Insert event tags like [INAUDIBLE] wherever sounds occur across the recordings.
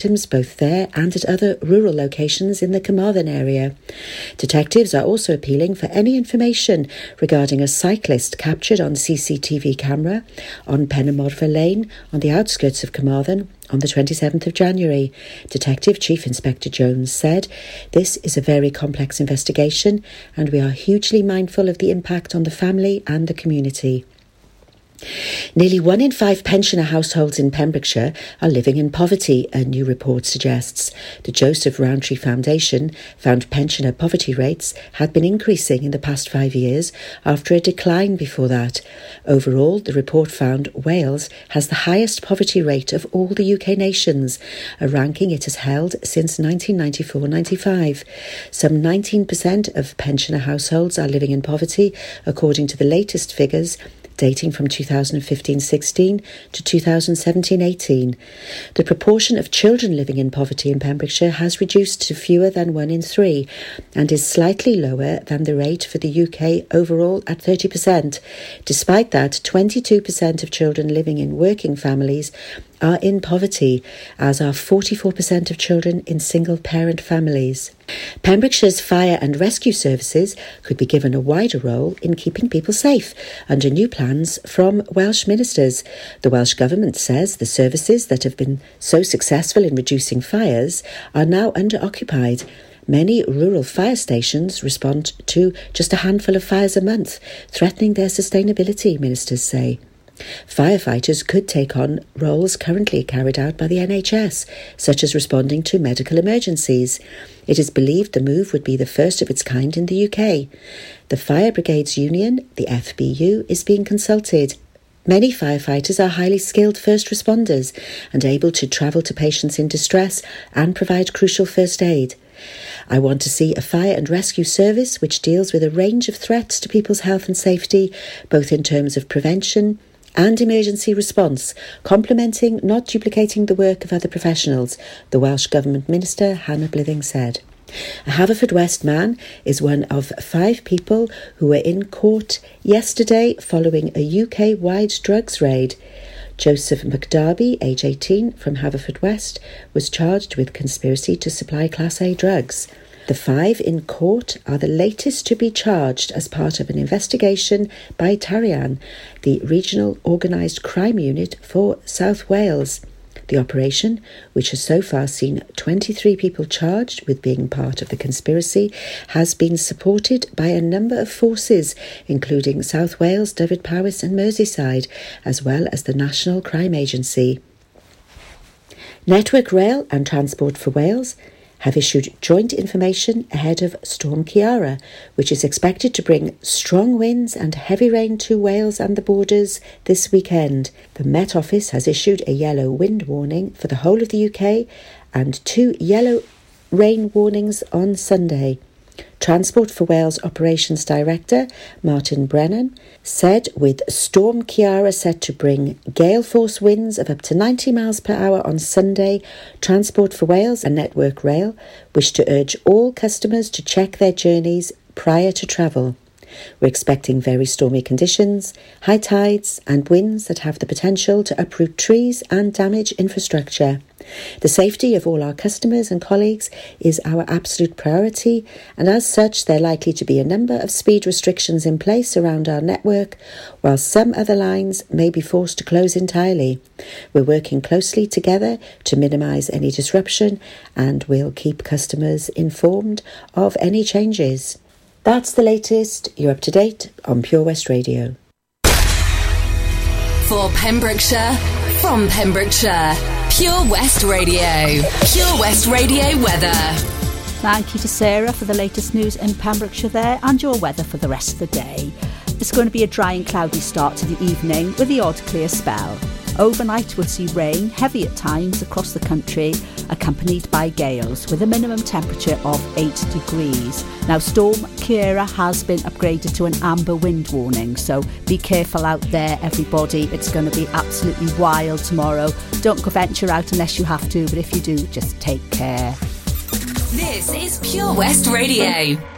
victims both there and at other rural locations in the Carmarthen area. Detectives are also appealing for any information regarding a cyclist captured on CCTV camera on Penymorfa Lane on the outskirts of Carmarthen on the 27th of January. Detective Chief Inspector Jones said, This is a very complex investigation and we are hugely mindful of the impact on the family and the community. Nearly one in five pensioner households in Pembrokeshire are living in poverty, a new report suggests. The Joseph Rowntree Foundation found pensioner poverty rates had been increasing in the past five years after a decline before that. Overall, the report found Wales has the highest poverty rate of all the UK nations, a ranking it has held since 1994 95. Some 19% of pensioner households are living in poverty, according to the latest figures dating from 2015 16 to 2017 18. The proportion of children living in poverty in Pembrokeshire has reduced to fewer than one in three and is slightly lower than the rate for the UK overall at 30%. Despite that, 22% of children living in working families are in poverty, as are 44% of children in single parent families. Pembrokeshire's fire and rescue services could be given a wider role in keeping people safe under new plans from Welsh ministers. The Welsh Government says the services that have been so successful in reducing fires are now under occupied. Many rural fire stations respond to just a handful of fires a month, threatening their sustainability, ministers say. Firefighters could take on roles currently carried out by the NHS, such as responding to medical emergencies. It is believed the move would be the first of its kind in the UK. The Fire Brigades Union, the FBU, is being consulted. Many firefighters are highly skilled first responders and able to travel to patients in distress and provide crucial first aid. I want to see a fire and rescue service which deals with a range of threats to people's health and safety, both in terms of prevention, and emergency response, complementing, not duplicating the work of other professionals, the Welsh Government Minister Hannah Blythyn said. A Haverfordwest man is one of five people who were in court yesterday following a UK wide drugs raid. Joseph McDarby, age 18, from Haverfordwest, was charged with conspiracy to supply Class A drugs. The five in court are the latest to be charged as part of an investigation by Tarian, the Regional Organised Crime Unit for South Wales. The operation, which has so far seen 23 people charged with being part of the conspiracy, has been supported by a number of forces, including South Wales, Dyfed-Powys and Merseyside, as well as the National Crime Agency. Network Rail and Transport for Wales have issued joint information ahead of Storm Ciara, which is expected to bring strong winds and heavy rain to Wales and the borders this weekend. The Met Office has issued a yellow wind warning for the whole of the UK and two yellow rain warnings on Sunday. Transport for Wales Operations Director Martin Brennan said with Storm Ciara set to bring gale force winds of up to 90 miles per hour on Sunday, Transport for Wales and Network Rail wish to urge all customers to check their journeys prior to travel. We're expecting very stormy conditions, high tides, and winds that have the potential to uproot trees and damage infrastructure. The safety of all our customers and colleagues is our absolute priority, and as such, there are likely to be a number of speed restrictions in place around our network, while some other lines may be forced to close entirely. We're working closely together to minimise any disruption, and we'll keep customers informed of any changes. That's the latest. You're up to date on Pure West Radio. For Pembrokeshire, from Pembrokeshire, Pure West Radio. Pure West Radio weather. Thank you to Sarah for the latest news in Pembrokeshire there and your weather for the rest of the day. It's going to be a dry and cloudy start to the evening with the odd clear spell. Overnight, we'll see rain, heavy at times across the country, accompanied by gales, with a minimum temperature of 8 degrees. Now, Storm Ciara has been upgraded to an amber wind warning, so be careful out there, everybody. It's going to be absolutely wild tomorrow. Don't go venture out unless you have to, but if you do, just take care. This is Pure West Radio.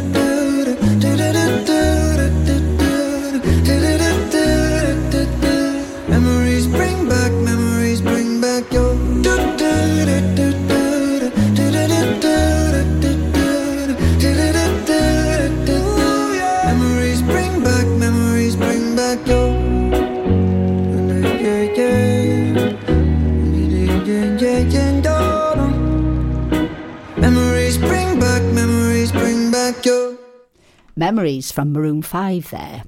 Memories from Maroon 5 there.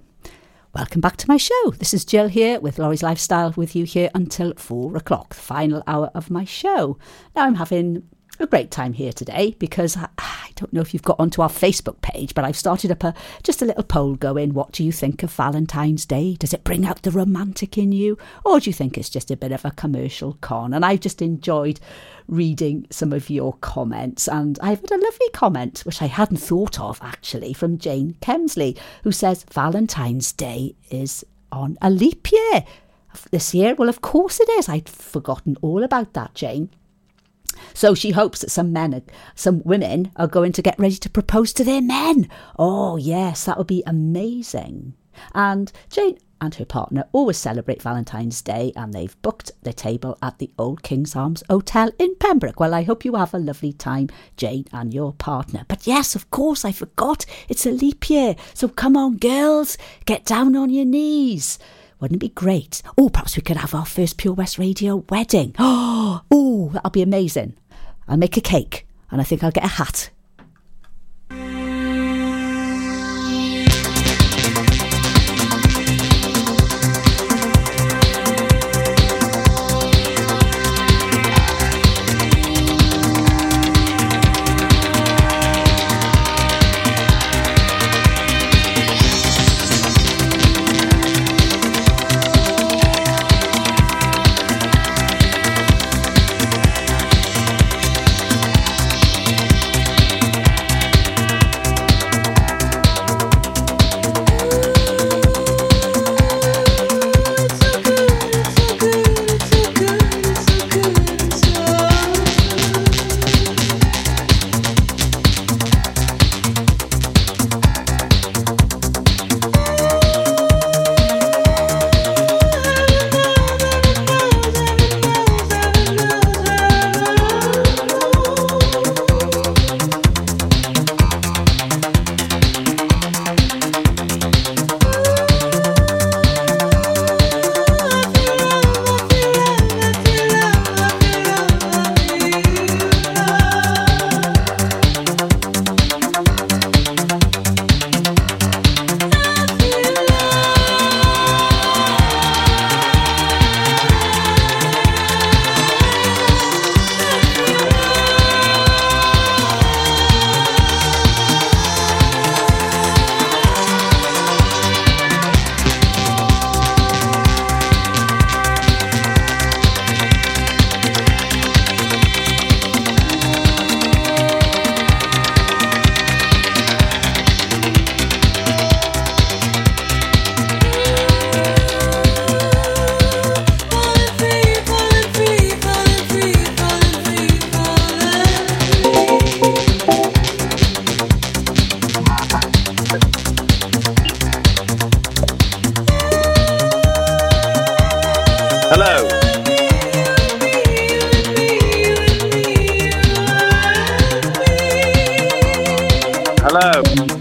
Welcome back to my show. This is Jill here with Lawrie's Lifestyle with you here until four o'clock, the final hour of my show. Now, I'm having a great time here today because I, don't know if you've got onto our Facebook page, but I've started up a just a little poll going, what do you think of Valentine's Day? Does it bring out the romantic in you? Or do you think it's just a bit of a commercial con? And I've just enjoyed reading some of your comments. And I've had a lovely comment, which I hadn't thought of actually, from Jane Kemsley, who says Valentine's Day is on a leap year this year. Well, of course it is. I'd forgotten all about that, Jane. So she hopes that some men, some women are going to get ready to propose to their men. Oh, yes, that would be amazing. And Jane and her partner always celebrate Valentine's Day and they've booked the table at the Old King's Arms Hotel in Pembroke. Well, I hope you have a lovely time, Jane and your partner. But yes, of course, I forgot it's a leap year. So come on, girls, get down on your knees. Wouldn't it be great? Oh, perhaps we could have our first Pure West Radio wedding. Oh, [GASPS] oh, that'll be amazing. I'll make a cake and I think I'll get a hat Hello.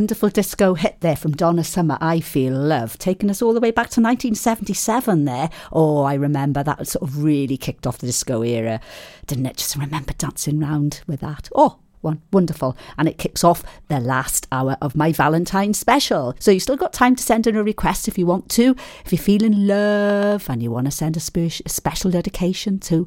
Wonderful disco hit there from Donna Summer, I Feel Love, taking us all the way back to 1977 there. Oh, I remember that sort of really kicked off the disco era, didn't it? Just remember dancing around with that. Oh, wonderful and it kicks off the last hour of my valentine special so you still got time to send in a request if you want to if you're feeling love and you want to send a, a special dedication to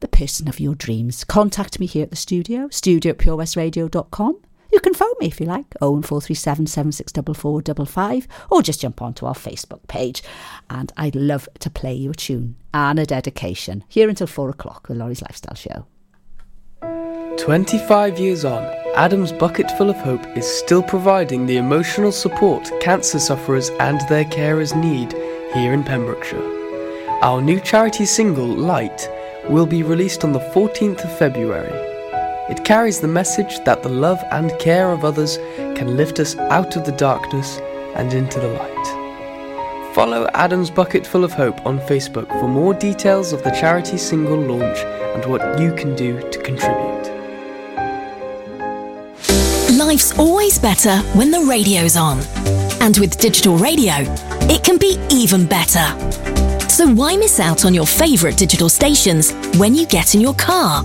the person of your dreams contact me here at the studio studio at purewestradio.com you can phone me if you like, 01437 764455, or just jump onto our Facebook page. And I'd love to play you a tune and a dedication here until four o'clock, the Lawrie's Lifestyle Show. 25 years on, Adam's Bucketful of Hope is still providing the emotional support cancer sufferers and their carers need here in Pembrokeshire. Our new charity single, Light, will be released on the 14th of February. It carries the message that the love and care of others can lift us out of the darkness and into the light. Follow Adam's Bucketful of Hope on Facebook for more details of the charity single launch and what you can do to contribute. Life's always better when the radio's on. And with digital radio, it can be even better. So why miss out on your favourite digital stations when you get in your car?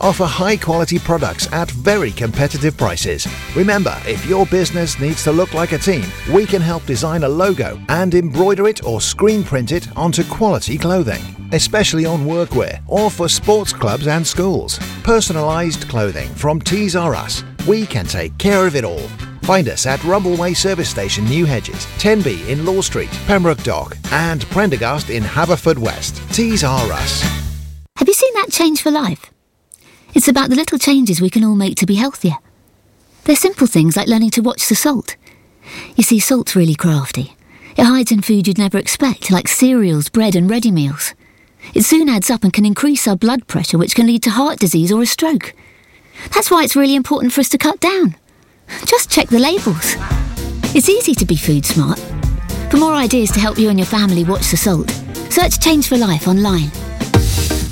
offer high quality products at very competitive prices. Remember, if your business needs to look like a team, we can help design a logo and embroider it or screen print it onto quality clothing especially on workwear or for sports clubs and schools. Personalised clothing from Tees R Us. We can take care of it all. Find us at Rumbleway Service Station, New Hedges, 10B in Law Street, Pembroke Dock, and Prendergast in Haverfordwest. Tees R Us. Have you seen that change for life? It's about the little changes we can all make to be healthier. They're simple things like learning to watch the salt. You see, salt's really crafty. It hides in food you'd never expect, like cereals, bread, and ready meals. It soon adds up and can increase our blood pressure, which can lead to heart disease or a stroke. That's why it's really important for us to cut down. Just check the labels. It's easy to be food smart. For more ideas to help you and your family watch the salt, search Change for Life online.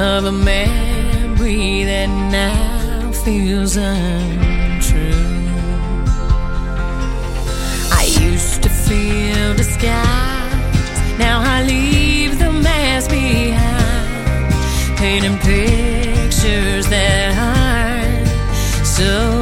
Of a memory that now feels untrue. I used to feel the skies, now I leave them as behind painting pictures that aren't so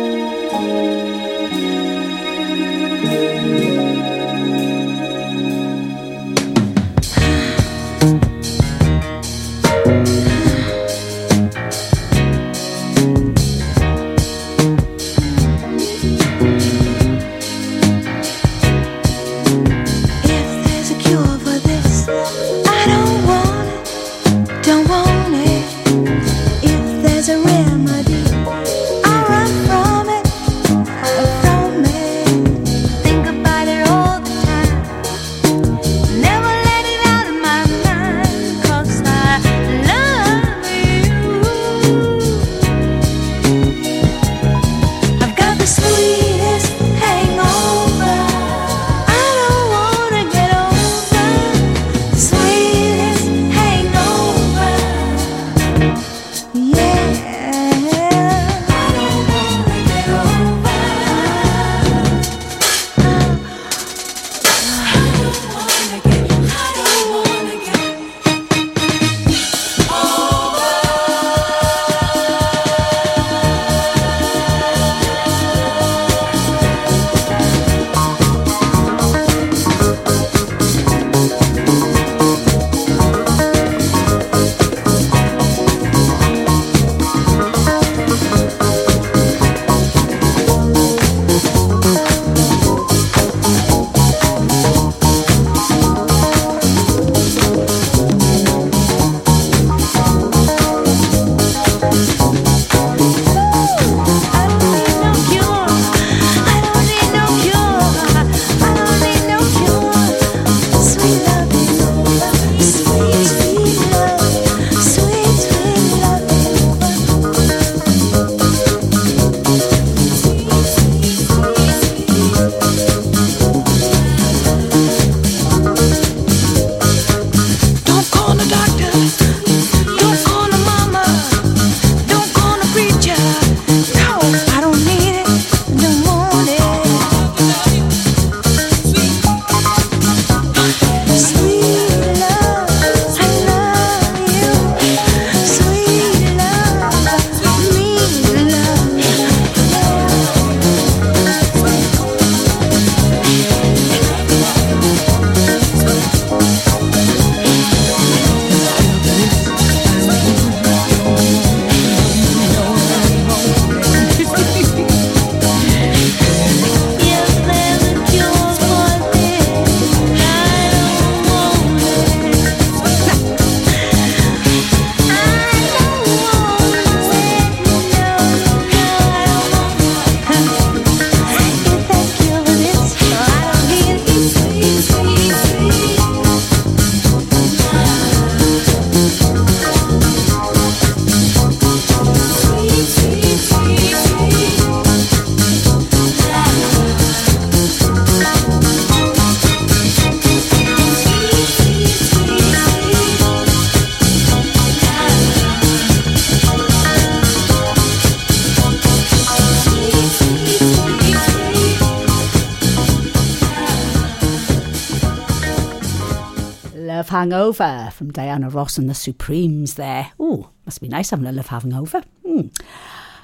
over from Diana Ross and the Supremes there. Oh, must be nice having a love having over. Mm.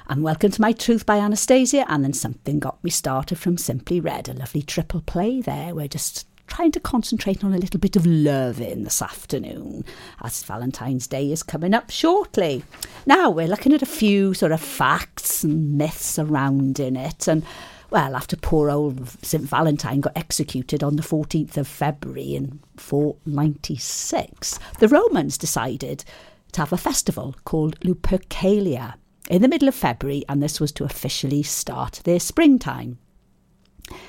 And welcome to my truth by Anastacia. And then something got me started from Simply Red, a lovely triple play there. We're just trying to concentrate on a little bit of loving this afternoon as Valentine's Day is coming up shortly. Now, we're looking at a few sort of facts and myths surrounding it. And well, after poor old St. Valentine got executed on the 14th of February in 496, the Romans decided to have a festival called Lupercalia in the middle of February, and this was to officially start their springtime.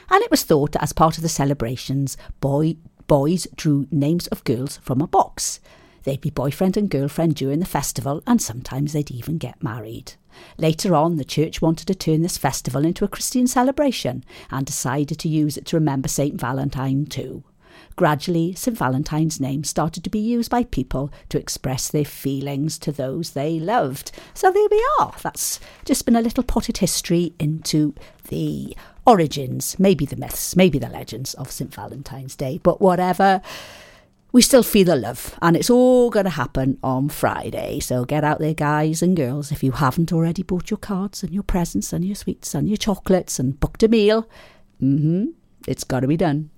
And it was thought that as part of the celebrations, boy, boys drew names of girls from a box. They'd be boyfriend and girlfriend during the festival, and sometimes they'd even get married. Later on, the church wanted to turn this festival into a Christian celebration and decided to use it to remember St. Valentine too. Gradually, St. Valentine's name started to be used by people to express their feelings to those they loved. So there we are. That's just been a little potted history into the origins, maybe the myths, maybe the legends of St. Valentine's Day. But whatever we still feel the love, and it's all going to happen on Friday. So get out there, guys and girls, if you haven't already bought your cards and your presents and your sweets and your chocolates and booked a meal. Mm-hmm. It's got to be done.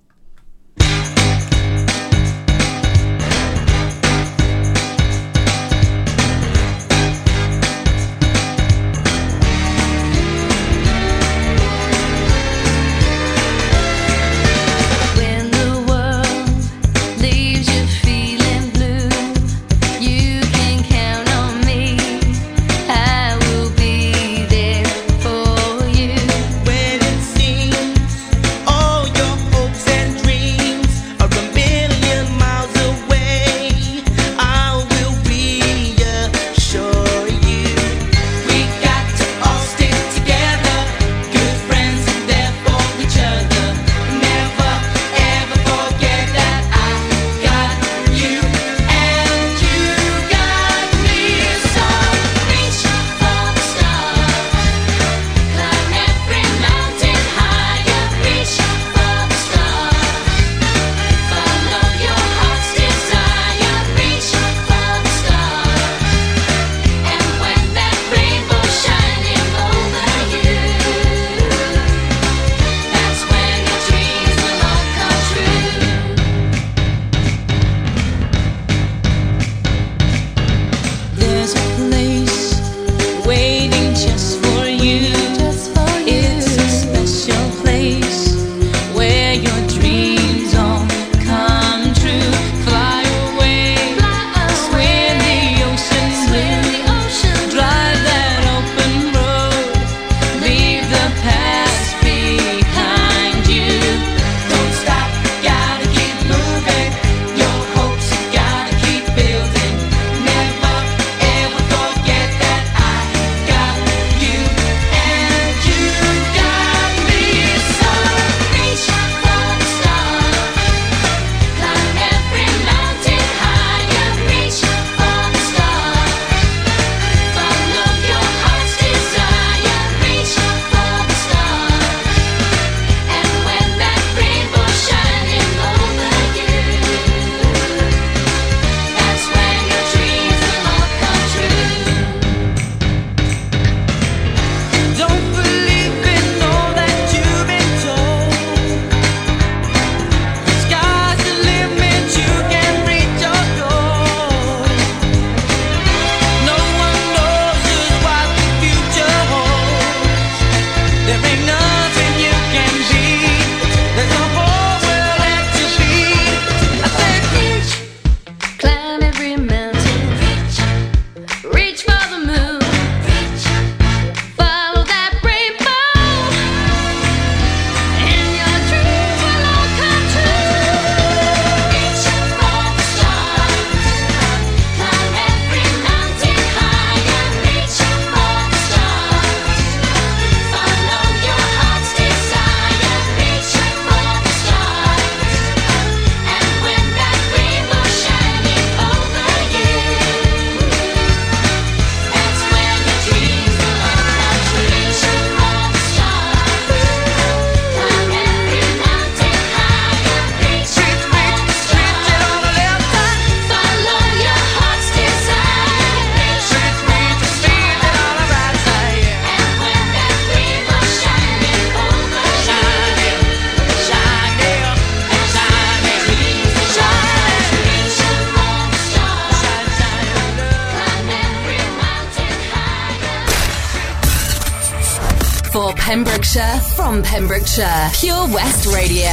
Pure West Radio.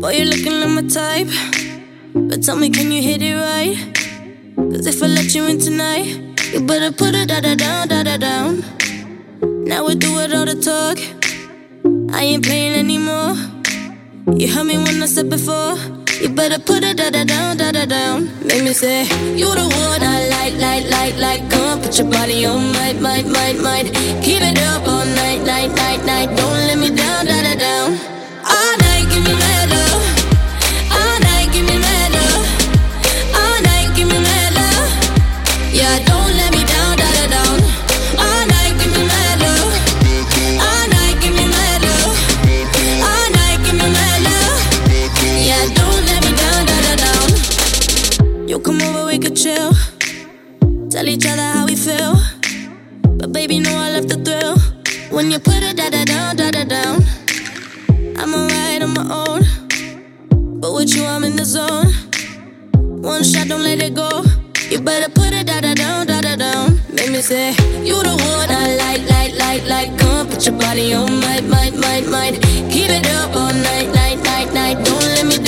Boy, you're looking like my type. But tell me, can you hit it right? Cause if I let you in tonight, you better put it da da down, da da down. Now we do it all the talk. I ain't playing anymore. You heard me when I said before. You better put it da da down, da da down. Make me say, You the one I like, like, like, like. Come on, put your body on, might, might, might, might. Keep it up all night, night, night, night. Don't let me down, da da down. You come over, we could chill. Tell each other how we feel. But baby, know I love the thrill. When you put it da da down, da da down. I'm alright on my own. But with you, I'm in the zone. One shot, don't let it go. You better put it da da down, da da down. Make me say, You the one I like, like, like, like. Come put your body on, might, might, might, might. Keep it up all night, night, night, night. Don't let me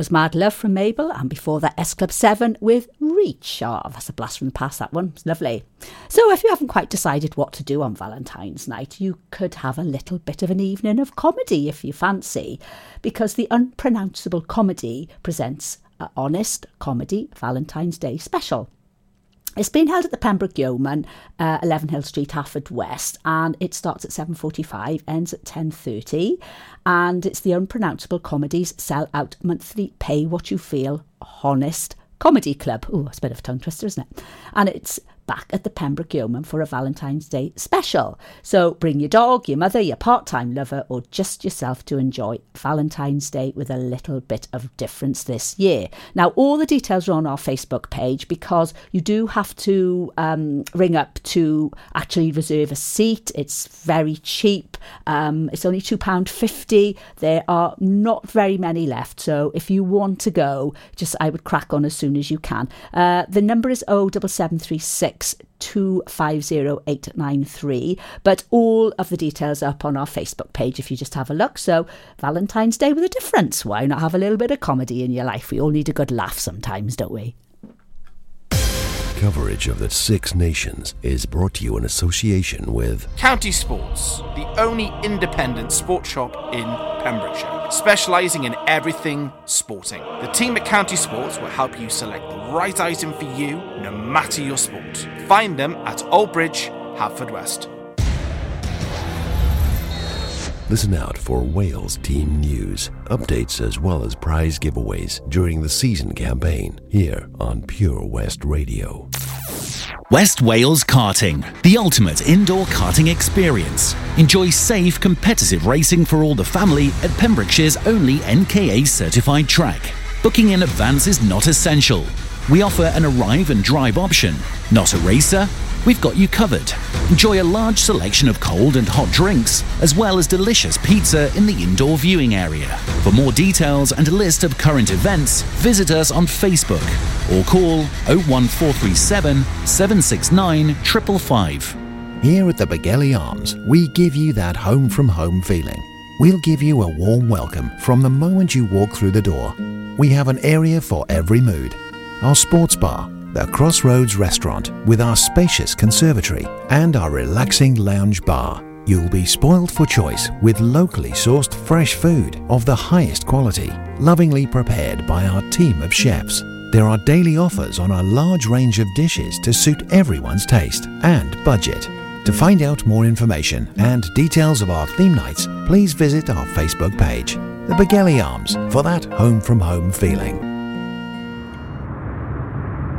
was Mad Love from Mabel, and before that, S Club 7 with Reach. Oh, that's a blast from the past, that one. It's lovely. So, if you haven't quite decided what to do on Valentine's night, you could have a little bit of an evening of comedy if you fancy, because the Unpronounceable Comedy presents a Honest Comedy Valentine's Day special. It's been held at the Pembroke Yeoman, uh, 11 Hill Street, Hafford West, and it starts at 7.45, ends at 10.30, and it's the Unpronounceable Comedies Sell Out Monthly Pay What You Feel Honest Comedy Club. Oh, it's a bit of a tongue twister, isn't it? And it's back at the Pembroke Yeoman for a Valentine's Day special. So bring your dog, your mother, your part time lover, or just yourself to enjoy Valentine's Day with a little bit of difference this year. Now, all the details are on our Facebook page because you do have to um, ring up to actually reserve a seat. It's very cheap, um, it's only £2.50. There are not very many left. So if you want to go, just I would crack on as soon as you can. Uh, the number is 07736 250893 but all of the details are up on our facebook page if you just have a look. So valentine's day with a difference. Why not have a little bit of comedy in your life? We all need a good laugh sometimes don't we? Coverage of the Six Nations is brought to you in association with County Sports, the only independent sports shop in Pembrokeshire, specialising in everything sporting. The team at County Sports will help you select the right item for you, no matter your sport. Find them at Old Bridge, Haverford West. Listen out for Wales team news, updates, as well as prize giveaways during the season campaign here on Pure West Radio. West Wales Karting, the ultimate indoor karting experience. Enjoy safe, competitive racing for all the family at Pembrokeshire's only NKA certified track. Booking in advance is not essential. We offer an arrive and drive option. Not a racer? We've got you covered. Enjoy a large selection of cold and hot drinks, as well as delicious pizza in the indoor viewing area. For more details and a list of current events, visit us on Facebook or call 01437 769 555. Here at the Begelly Arms, we give you that home from home feeling. We'll give you a warm welcome from the moment you walk through the door. We have an area for every mood. Our sports bar, the Crossroads restaurant with our spacious conservatory, and our relaxing lounge bar. You'll be spoiled for choice with locally sourced fresh food of the highest quality, lovingly prepared by our team of chefs. There are daily offers on a large range of dishes to suit everyone's taste and budget. To find out more information and details of our theme nights, please visit our Facebook page, The Begelly Arms, for that home from home feeling.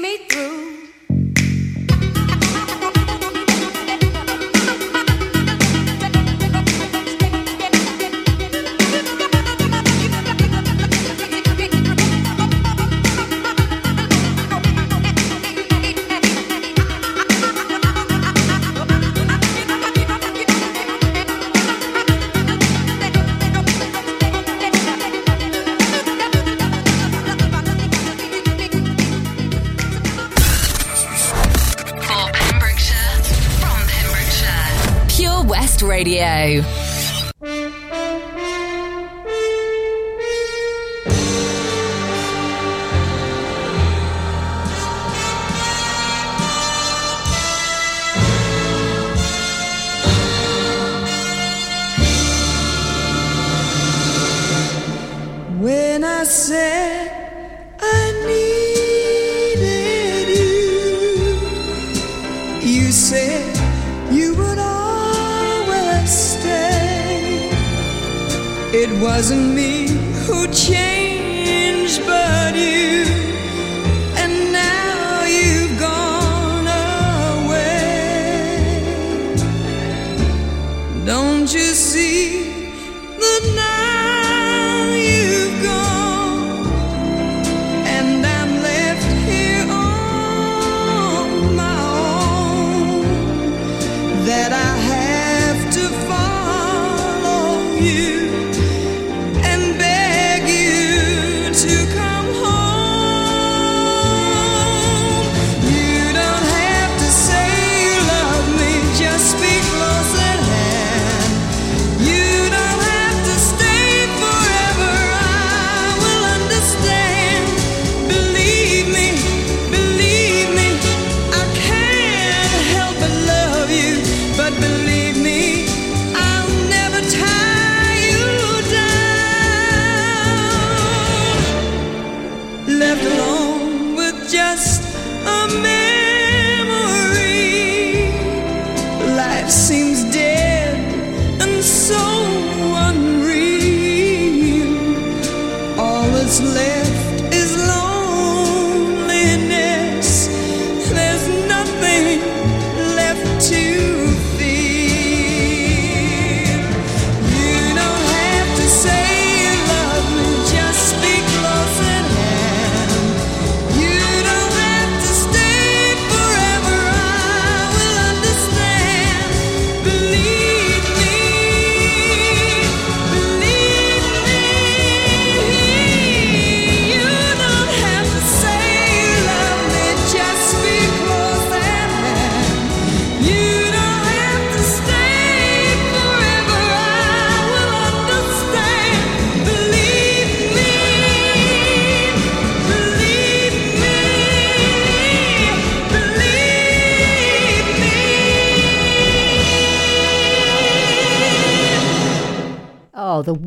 Me through.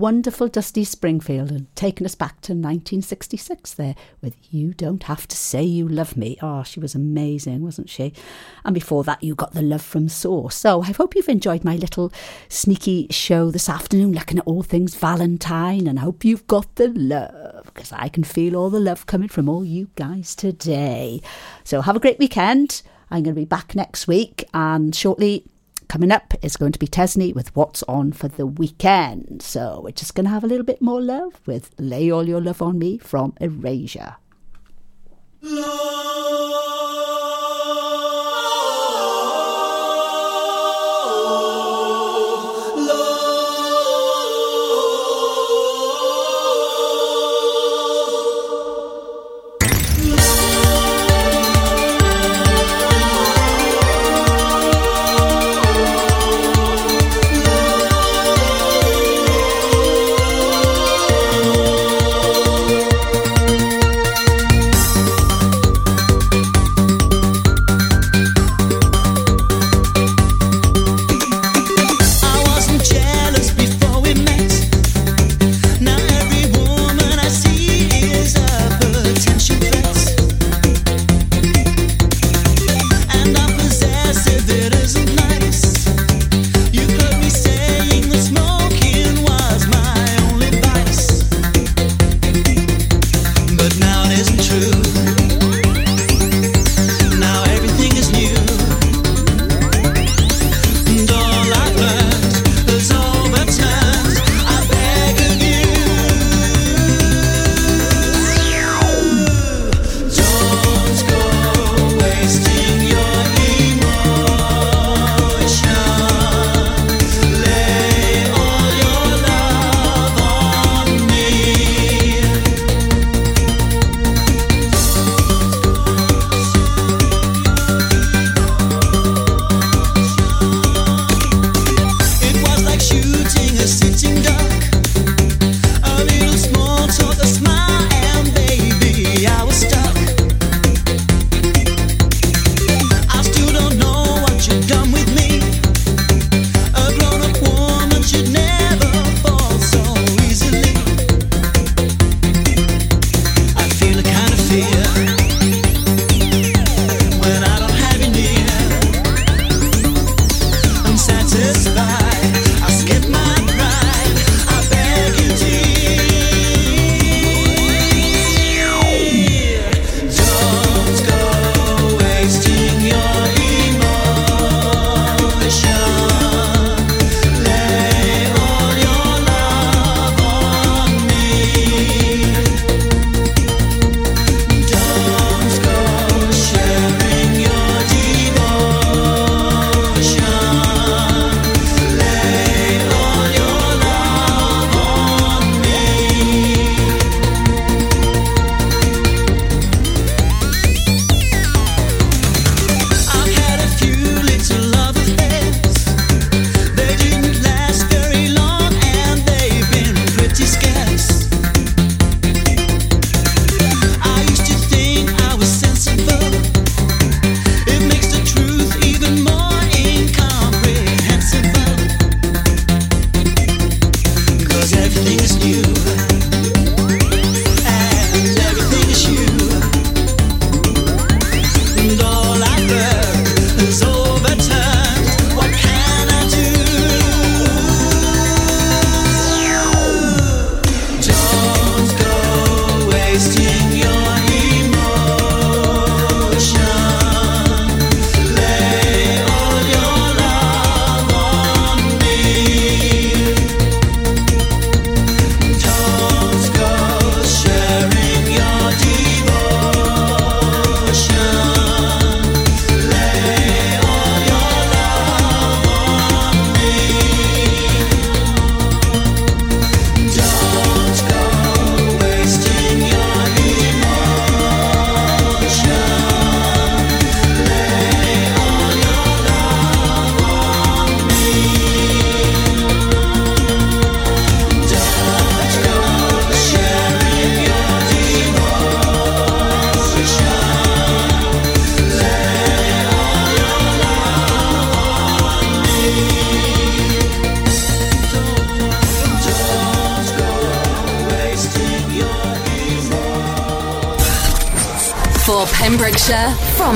Wonderful Dusty Springfield and taken us back to 1966 there with You Don't Have to Say You Love Me. Oh, she was amazing, wasn't she? And before that, you got the love from Source. So I hope you've enjoyed my little sneaky show this afternoon, looking at all things Valentine, and I hope you've got the love because I can feel all the love coming from all you guys today. So have a great weekend. I'm going to be back next week, and shortly coming up is going to be Tesney with What's On for the Weekend. So we're just going to have a little bit more love with Lay All Your Love on Me from Erasure. Love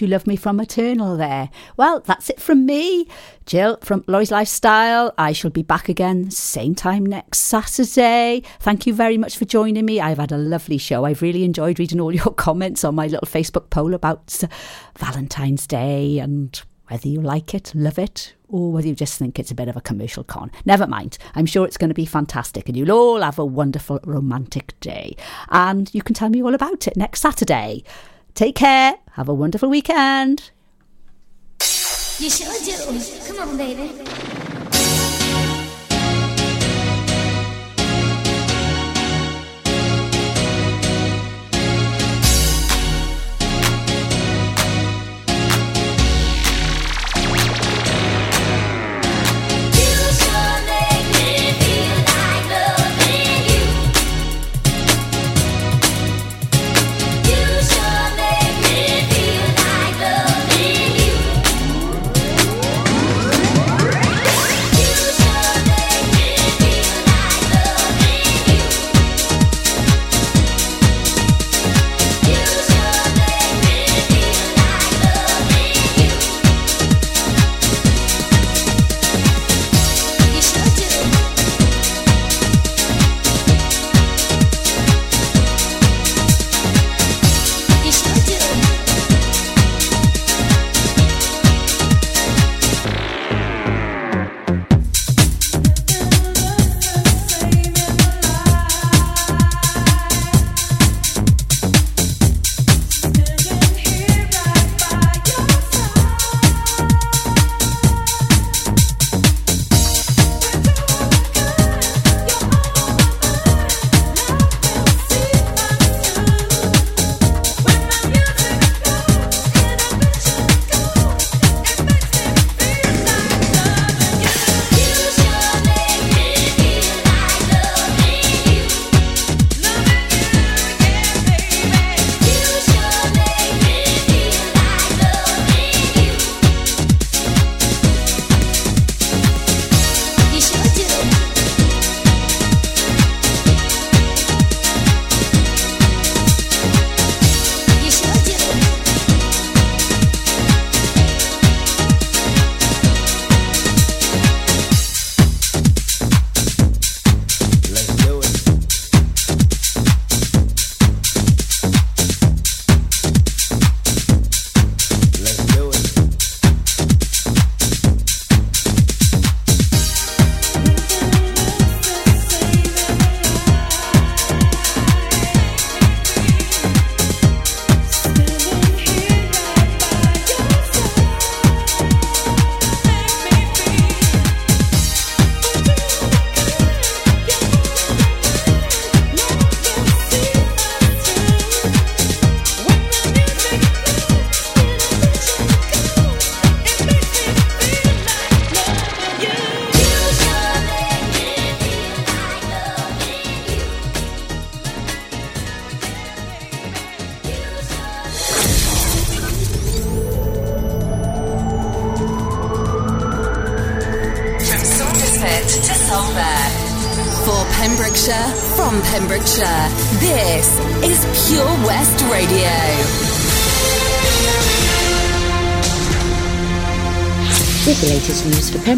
You love me from Eternal there? Well, that's it from me. Jill from Lawrie's Lifestyle. I shall be back again same time next Saturday. Thank you very much for joining me. I've had a lovely show. I've really enjoyed reading all [LAUGHS] your comments on my little Facebook poll about Valentine's Day and whether you like it, love it, or whether you just think it's a bit of a commercial con. Never mind. I'm sure it's going to be fantastic and you'll all have a wonderful romantic day. And you can tell me all about it next Saturday. Take care. Have a wonderful weekend. You sure do. Come on, baby.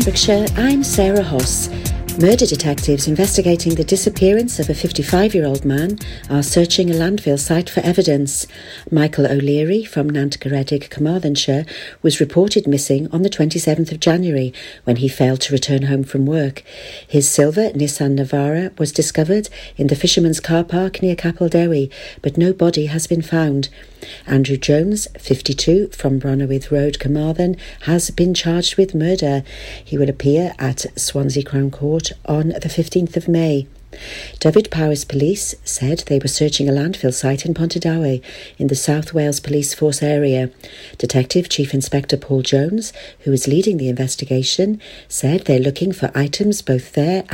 Pembrokeshire, I'm Sarah Hoss. Murder detectives investigating the disappearance of a 55 year old man are searching a landfill site for evidence. Michael O'Leary from Nantgaredig, Carmarthenshire, was reported missing on the 27th of January when he failed to return home from work. His silver Nissan Navara was discovered in the fisherman's car park near Capeldewi, but no body has been found. Andrew Jones, 52, from Bronwydd Road, Carmarthen, has been charged with murder. He will appear at Swansea Crown Court on the 15th of May. Dyfed-Powys Police said they were searching a landfill site in Pontardawe in the South Wales Police Force area. Detective Chief Inspector Paul Jones, who is leading the investigation, said they're looking for items both there